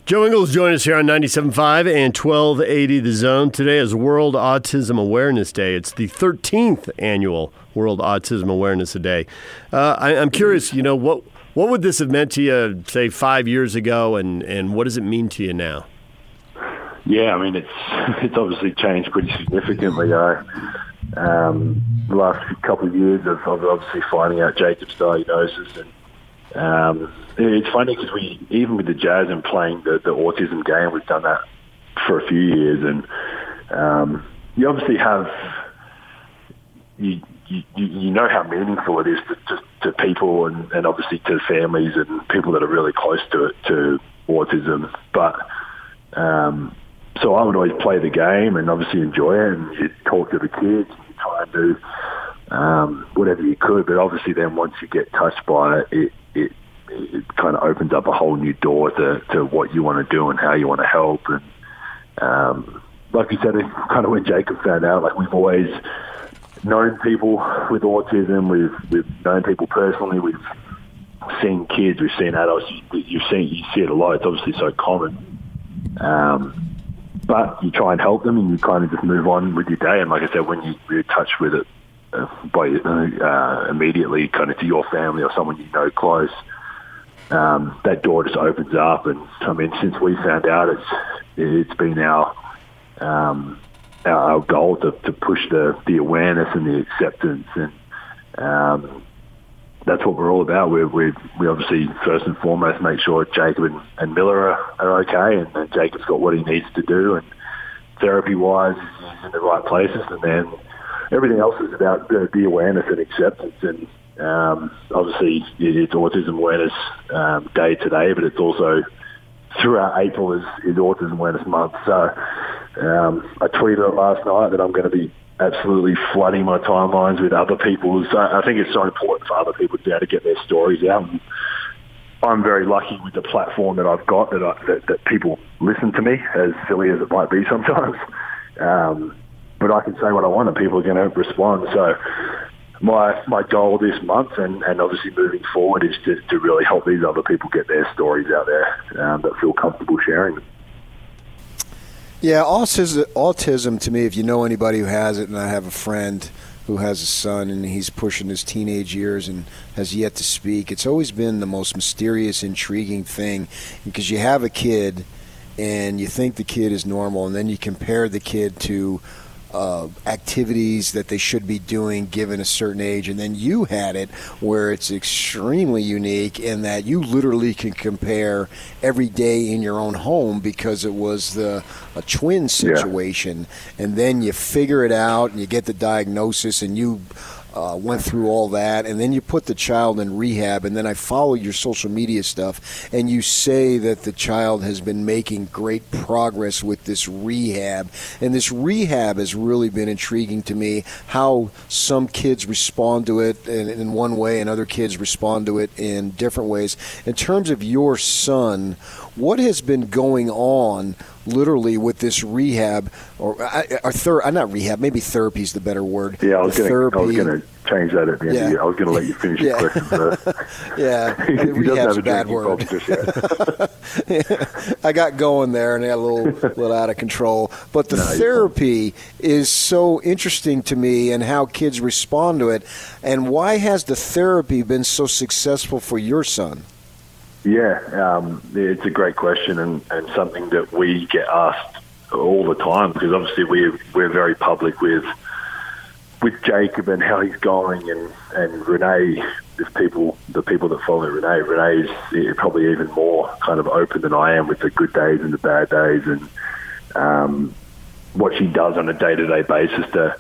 Joe Ingles joined us here on 97.5 and 1280 The Zone. Today is World Autism Awareness Day. It's the 13th annual World Autism Awareness Day. Uh, I, I'm curious, you know, what what would this have meant to you, say, five years ago, and, and what does it mean to you now? Yeah, I mean it's it's obviously changed pretty significantly. I, um, the last couple of years of, of obviously finding out Jacob's diagnosis, and um, it's funny because we even with the Jazz and playing the, the autism game, we've done that for a few years, and um, you obviously have you, you you know how meaningful it is to, to, to people and, and obviously to families and people that are really close to to autism, but um, so I would always play the game and obviously enjoy it, and you talk to the kids, and try and do um, whatever you could. But obviously, then once you get touched by it, it it, it kind of opens up a whole new door to, to what you want to do and how you want to help. And um, like you said, kind of when Jacob found out, like we've always known people with autism, we've we've known people personally, we've seen kids, we've seen adults. You, you've seen you see it a lot. It's obviously so common. Um, but you try and help them and you kind of just move on with your day. And like I said, when you, you're touched with it uh, by uh, immediately, kind of to your family or someone you know close, um, that door just opens up. And I mean, since we found out, it's it's been our um, our goal to, to push the the awareness and the acceptance and um, that's what we're all about. We we we obviously first and foremost make sure Jacob and, and Miller are, are okay, and, and Jacob's got what he needs to do, and therapy wise, he's in the right places, and then everything else is about the, the awareness and acceptance. And um, obviously, it's Autism Awareness um, Day today, but it's also throughout April is, is Autism Awareness Month. So Um, I tweeted it last night that I'm going to be absolutely flooding my timelines with other people's. I think it's so important for other people to be able to get their stories out. And I'm very lucky with the platform that I've got that, I, that, that people listen to me, as silly as it might be sometimes. Um, but I can say what I want, and people are going to respond. So my my goal this month and, and obviously moving forward is to, to really help these other people get their stories out there um, that feel comfortable sharing them. Yeah, autism, autism to me, if you know anybody who has it, and I have a friend who has a son and he's pushing his teenage years and has yet to speak, it's always been the most mysterious, intriguing thing because you have a kid and you think the kid is normal, and then you compare the kid to uh, activities that they should be doing given a certain age. And then you had it where it's extremely unique in that you literally can compare every day in your own home because it was the a twin situation. Yeah. And then you figure it out and you get the diagnosis and you uh, went through all that, and then you put the child in rehab, and then I follow your social media stuff, and you say that the child has been making great progress with this rehab, and this rehab has really been intriguing to me. How some kids respond to it in, in one way, and other kids respond to it in different ways. In terms of your son, what has been going on literally with this rehab or, uh, or ther- uh, not rehab, maybe therapy is the better word. Yeah, I was going to change that at the end yeah. of the year. I was going to let you finish yeah. your question first. yeah, rehab's a bad word. I got going there and I got a little, little out of control. But the no, therapy is so interesting to me and how kids respond to it. And why has the therapy been so successful for your son? Yeah, um, it's a great question and, and something that we get asked all the time because obviously we're we're very public with with Jacob and how he's going and and Renee. If people the people that follow Renee, Renee's probably even more kind of open than I am with the good days and the bad days and um, what she does on a day to day basis to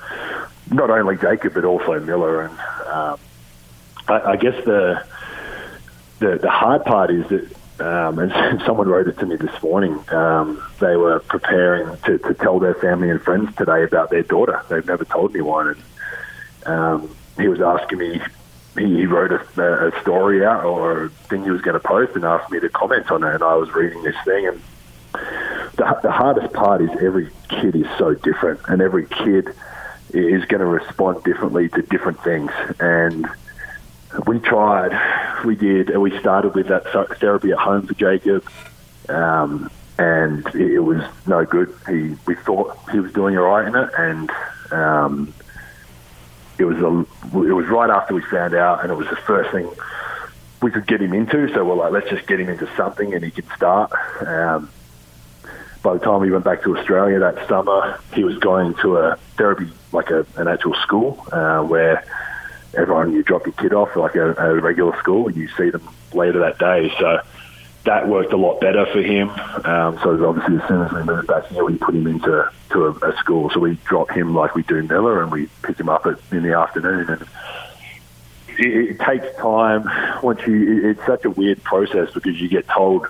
not only Jacob but also Miller and um, I, I guess the the, the hard part is that, um, and someone wrote it to me this morning, um, they were preparing to, to tell their family and friends today about their daughter. They've never told anyone. And um, he was asking me, he, he wrote a, a story out or a thing he was going to post and asked me to comment on it. And I was reading this thing and the, the hardest part is every kid is so different and every kid is going to respond differently to different things. And we tried, we did, and we started with that therapy at home for Jacob, um, and it, was no good. He, we thought he was doing all right in it, and um, it was a, it was right after we found out, and it was the first thing we could get him into. So we're like, let's just get him into something, and he can start. Um, by the time we went back to Australia that summer, he was going to a therapy, like a, an actual school, uh, where everyone you drop your kid off like a, a regular school and you see them later that day. So that worked a lot better for him. Um, so obviously as soon as we moved back here, we put him into to a, a school. So we drop him like we do Miller, and we pick him up at, in the afternoon. And it, it takes time. Once you, it's such a weird process because you get told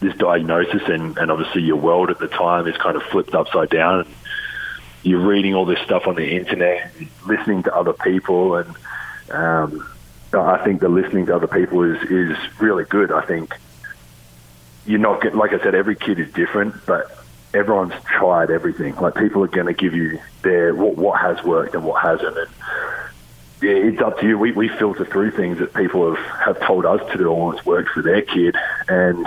this diagnosis, and, and obviously your world at the time is kind of flipped upside down. And you're reading all this stuff on the internet, listening to other people, and um, I think the listening to other people is is really good. I think you're not get, like I said, every kid is different, but everyone's tried everything. Like people are going to give you their what what has worked and what hasn't, and it's up to you. We we filter through things that people have have told us to do and it's worked for their kid, and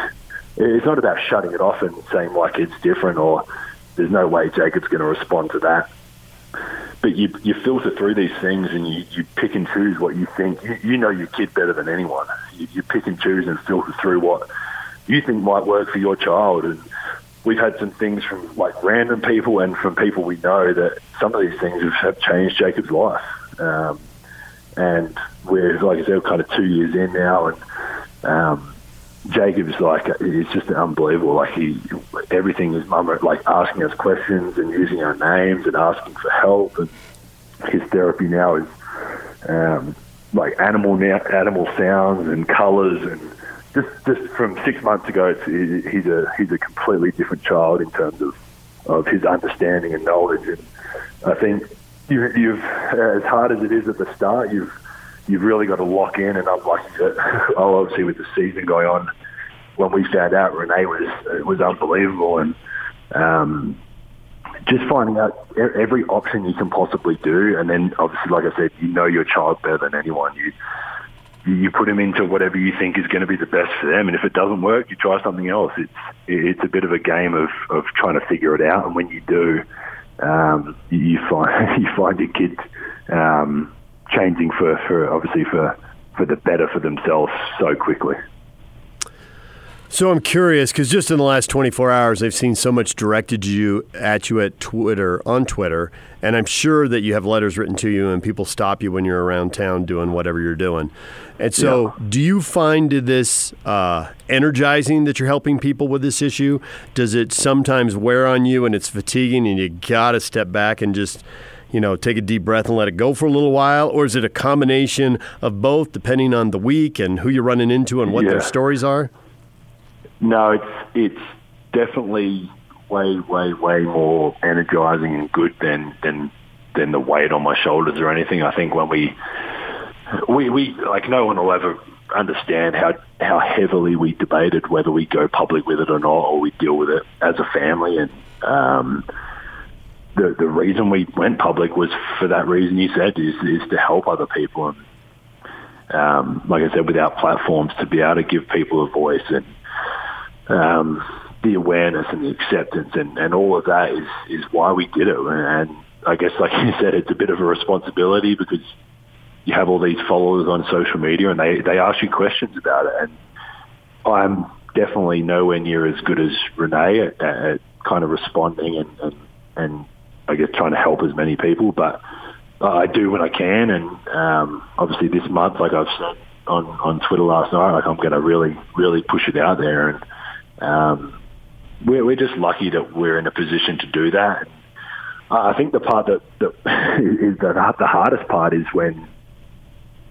it's not about shutting it off and saying like it's different or there's no way Jacob's going to respond to that. But you you filter through these things and you, you pick and choose what you think. You, you know your kid better than anyone. You, you pick and choose and filter through what you think might work for your child. And we've had some things from like random people and from people we know that some of these things have changed Jacob's life. Um, and we're, like I said, kind of two years in now, and um, Jacob's like it's just unbelievable. Like he, everything his mum like asking us questions and using our names and asking for help. And his therapy now is um, like animal animal sounds and colours and just just from six months ago, he's a he's a completely different child in terms of of his understanding and knowledge. And I think you, you've, as hard as it is at the start, you've you've really got to lock in. And I'm lucky that, oh, obviously with the season going on, when we found out Renee was it was unbelievable, and um, just finding out every option you can possibly do, and then obviously, like I said, you know your child better than anyone. You you put them into whatever you think is going to be the best for them, and if it doesn't work, you try something else. It's it's a bit of a game of, of trying to figure it out, and when you do, um, you find you find your kids um, changing for, for obviously for for the better for themselves so quickly. So I'm curious because just in the last 24 hours, they've seen so much directed you at you at Twitter on Twitter, and I'm sure that you have letters written to you and people stop you when you're around town doing whatever you're doing. And so, yeah. do you find this uh, energizing that you're helping people with this issue? Does it sometimes wear on you and it's fatiguing, and you got to step back and just you know, take a deep breath and let it go for a little while? Or is it a combination of both, depending on the week and who you're running into and what yeah. their stories are? No, it's it's definitely way, way, way more energizing and good than than than the weight on my shoulders or anything. I think when we we we like no one will ever understand how how heavily we debated whether we go public with it or not, or we deal with it as a family. And um, the the reason we went public was for that reason you said is is to help other people. And um, like I said, without platforms to be able to give people a voice and um, the awareness and the acceptance and, and all of that is, is why we did it. And I guess, like you said, it's a bit of a responsibility because you have all these followers on social media and they, they ask you questions about it. And I'm definitely nowhere near as good as Renee at, at kind of responding and, and, and I guess trying to help as many people. But I do when I can. And um, obviously this month, like I've said on, on Twitter last night, like I'm going to really, really push it out there. And um, we're, we're just lucky that we're in a position to do that. I think the part that, that is the, the hardest part is when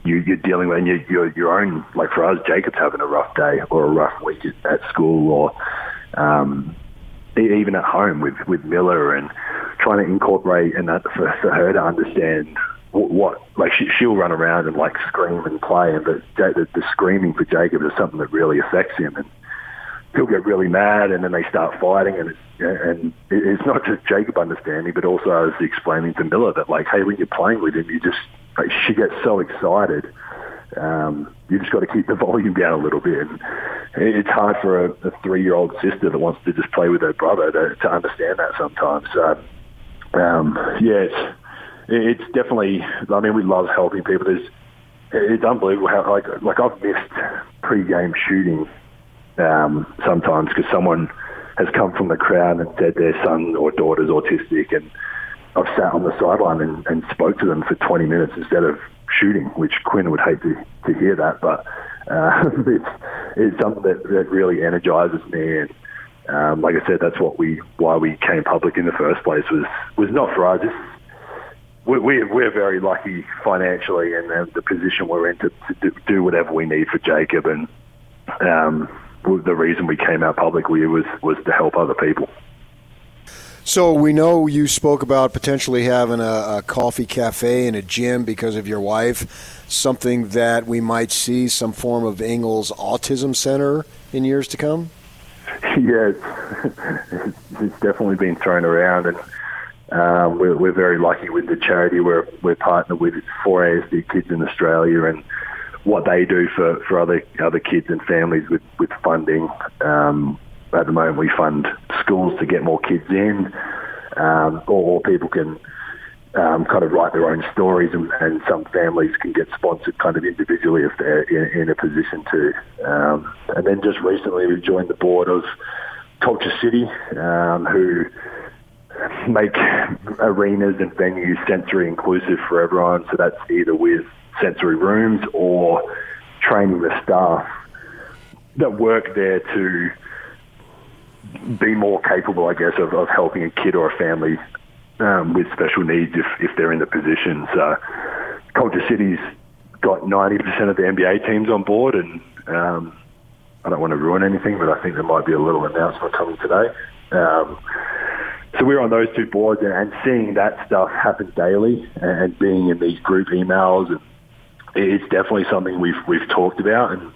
you, you're dealing with your, your, own, like for us, Jacob's having a rough day or a rough week at school or um, even at home with, with Miller and trying to incorporate and that for, for her to understand what, what like she, she'll run around and like scream and play, and but the, the screaming for Jacob is something that really affects him. And he'll get really mad and then they start fighting and it's, and it's not just Jacob understanding but also I was explaining to Miller that like hey when you're playing with him you just like she gets so excited um, you just got to keep the volume down a little bit. And it's hard for a, a three-year-old sister that wants to just play with her brother to, to understand that sometimes. So um, yeah it's it's definitely I mean we love helping people. There's it's unbelievable how like like I've missed pre-game shooting um, sometimes because someone has come from the crowd and said their son or daughter's autistic and I've sat on the sideline and, and spoke to them for 20 minutes instead of shooting, which Quin would hate to, to hear that, but uh, it's, it's something that, that really energizes me. And um, like I said, that's what we why we came public in the first place was was not for us. Just, we, we, we're very lucky financially and uh, the position we're in to, to do whatever we need for Jacob. And um, the reason we came out publicly was was to help other people. So we know you spoke about potentially having a, a, coffee cafe and a gym because of your wife. Something that we might see some form of Ingles Autism Center in years to come. Yeah, it's, it's definitely been thrown around, and um, we're, we're very lucky with the charity. We're we're partnered with four ASD kids in Australia, and what they do for, for other other kids and families with with funding. Um, at the moment, we fund schools to get more kids in, um, or, people can um, kind of write their own stories, and, and, some families can get sponsored kind of individually if they're in, in a position to. Um, and then just recently, we joined the board of Culture City, um, who make arenas and venues sensory inclusive for everyone. So that's either with sensory rooms or training the staff that work there to be more capable, I guess, of, of helping a kid or a family um, with special needs if, if they're in the position. So KultureCity's got 90% of the NBA teams on board and um, I don't want to ruin anything, but I think there might be a little announcement coming today. Um, so we're on those two boards and, and seeing that stuff happen daily and being in these group emails and it's definitely something we've we've talked about and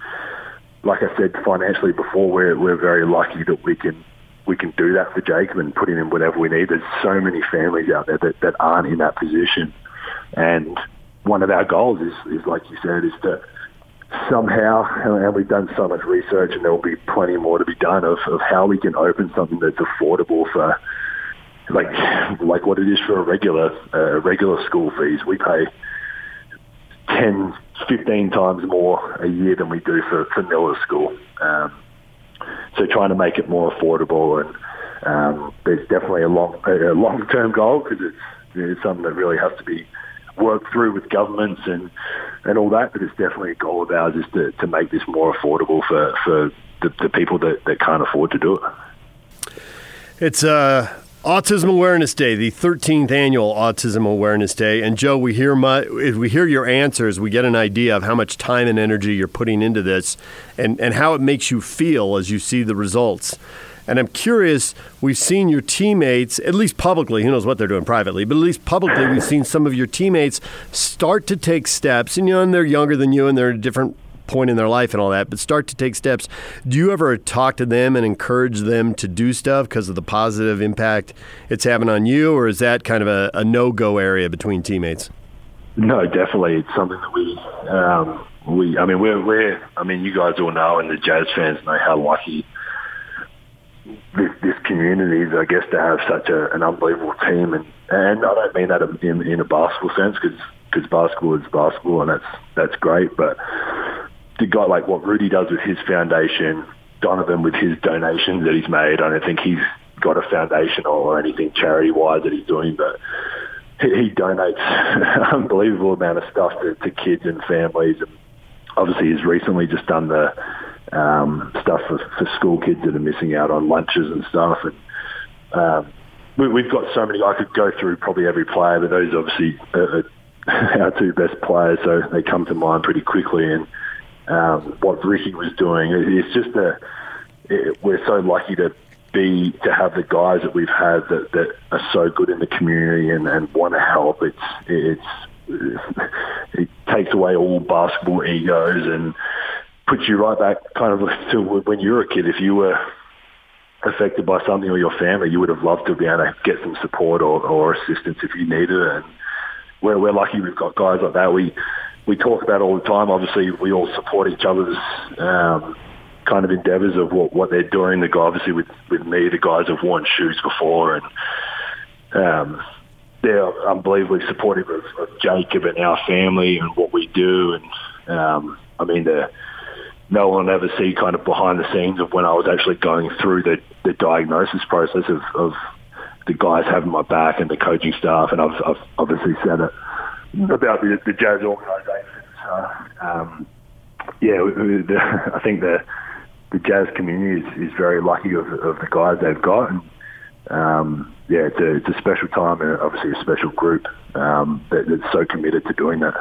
like I said financially before we're we're very lucky that we can we can do that for Jacob and put him in whatever we need. There's so many families out there that, that aren't in that position. And one of our goals is, is like you said, is to somehow, and we've done so much research and there will be plenty more to be done of, of how we can open something that's affordable for like like what it is for a regular uh, regular school fees. We pay 10, 15 times more a year than we do for, for Miller School. Um, so trying to make it more affordable and um, there's definitely a long a long term goal because it's, it's something that really has to be worked through with governments and and all that. But it's definitely a goal of ours is to, to make this more affordable for for the, the people that, that can't afford to do it. It's uh, Autism Awareness Day, the 13th annual Autism Awareness Day. And Joe, we hear my, if we hear your answers, we get an idea of how much time and energy you're putting into this and, and how it makes you feel as you see the results. And I'm curious, we've seen your teammates, at least publicly, who knows what they're doing privately, but at least publicly, we've seen some of your teammates start to take steps. And, you know, and they're younger than you and they're at different point in their life and all that, but start to take steps. Do you ever talk to them and encourage them to do stuff because of the positive impact it's having on you, or is that kind of a, a no go area between teammates? No, definitely. It's something that we, um, we. I mean, we're, we're. I mean, you guys all know, and the Jazz fans know how lucky this, this community is, I guess, to have such a, an unbelievable team. And, and I don't mean that in, in a basketball sense, because basketball is basketball, and that's that's great. But the guy like what Rudy does with his foundation, Donovan with his donations that he's made. I don't think he's got a foundation or anything charity wise that he's doing, but he, he donates an unbelievable amount of stuff to, to kids and families. And obviously, he's recently just done the um, stuff for, for school kids that are missing out on lunches and stuff. And um, we, we've got so many. I could go through probably every player, but those obviously are, are our two best players, so they come to mind pretty quickly. And um, what Ricky was doing. It's just a it, we're so lucky to be to have the guys that we've had that, that are so good in the community and, and want to help. It's it's it takes away all basketball egos and puts you right back kind of to when you were a kid. If you were affected by something or your family, you would have loved to be able to get some support or, or assistance if you needed it. And we're, we're lucky we've got guys like that. We we talk about all the time. Obviously, we all support each other's um, kind of endeavours of what, what they're doing. The guy, obviously, with with me, the guys have worn shoes before, and um, they're unbelievably supportive of, of Jacob and our family and what we do. And um, I mean, no one ever see kind of behind the scenes of when I was actually going through the, the diagnosis process of, of the guys having my back and the coaching staff. And I've, I've obviously said it about the, the Jazz organisation. So, um, yeah, the, I think the the Jazz community is, is very lucky of, of the guys they've got. And, um, yeah, it's a, it's a special time and obviously a special group um, that, that's so committed to doing that.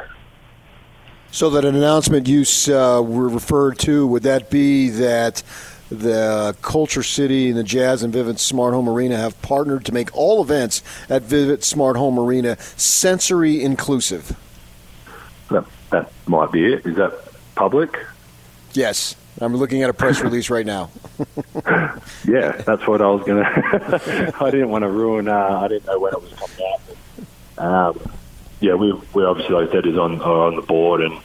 So that an announcement you uh, were referred to, would that be that the KultureCity and the Jazz and Vivint Smart Home Arena have partnered to make all events at Vivint Smart Home Arena sensory inclusive. That, that might be it. Is that public? Yes. I'm looking at a press release right now. yeah, that's what I was going to. I didn't want to ruin. Uh, I didn't know when it was coming out. But, um, yeah, we we obviously, like I said, is on are on the board, and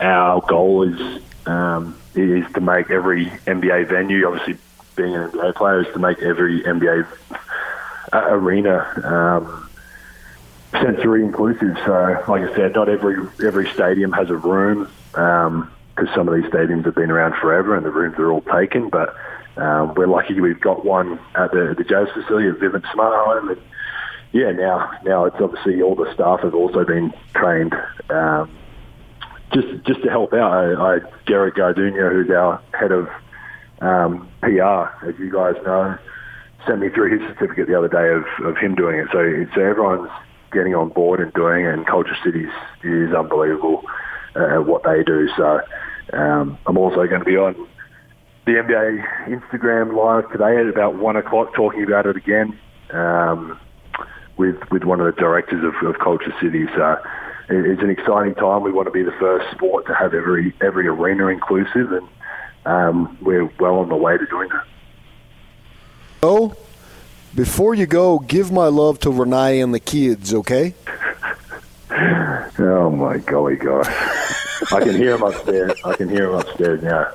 our goal is um, is to make every NBA venue, obviously being an NBA player, is to make every NBA uh, arena um, sensory inclusive. So, like I said, not every every stadium has a room because um, some of these stadiums have been around forever and the rooms are all taken. But um, we're lucky we've got one at the, the Jazz facility at Vivint Smart Home. And yeah, now now it's obviously all the staff have also been trained um, just just to help out, I, I Garrett Garduno, who's our head of um, PR, as you guys know, sent me through his certificate the other day of, of him doing it. So so everyone's getting on board and doing it, and KultureCity's is unbelievable uh, what they do. So um, I'm also going to be on the NBA Instagram live today at about one o'clock talking about it again. um, with with one of the directors of, of KultureCity's. It's an exciting time. We want to be the first sport to have every every arena inclusive, and um, we're well on the way to doing that. Oh, before you go, give my love to Renee and the kids, okay? Oh my golly gosh! I can hear him upstairs. I can hear him upstairs now.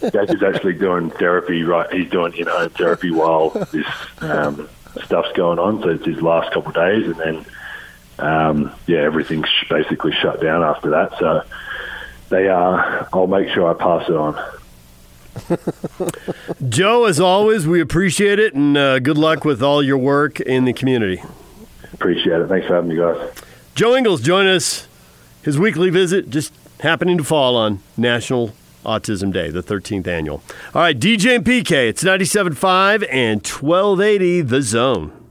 Jack is actually doing therapy. Right, he's doing in-home therapy while this um, stuff's going on. So it's his last couple of days, and then um, yeah, everything's basically shut down after that. So they are. I'll make sure I pass it on. Joe, as always, we appreciate it, and uh, good luck with all your work in the community. Appreciate it. Thanks for having me, guys. Joe Ingles join us. His weekly visit just happening to fall on National Autism Day, the 13th annual. All right, DJ and PK, it's 97.5 and 1280 The Zone.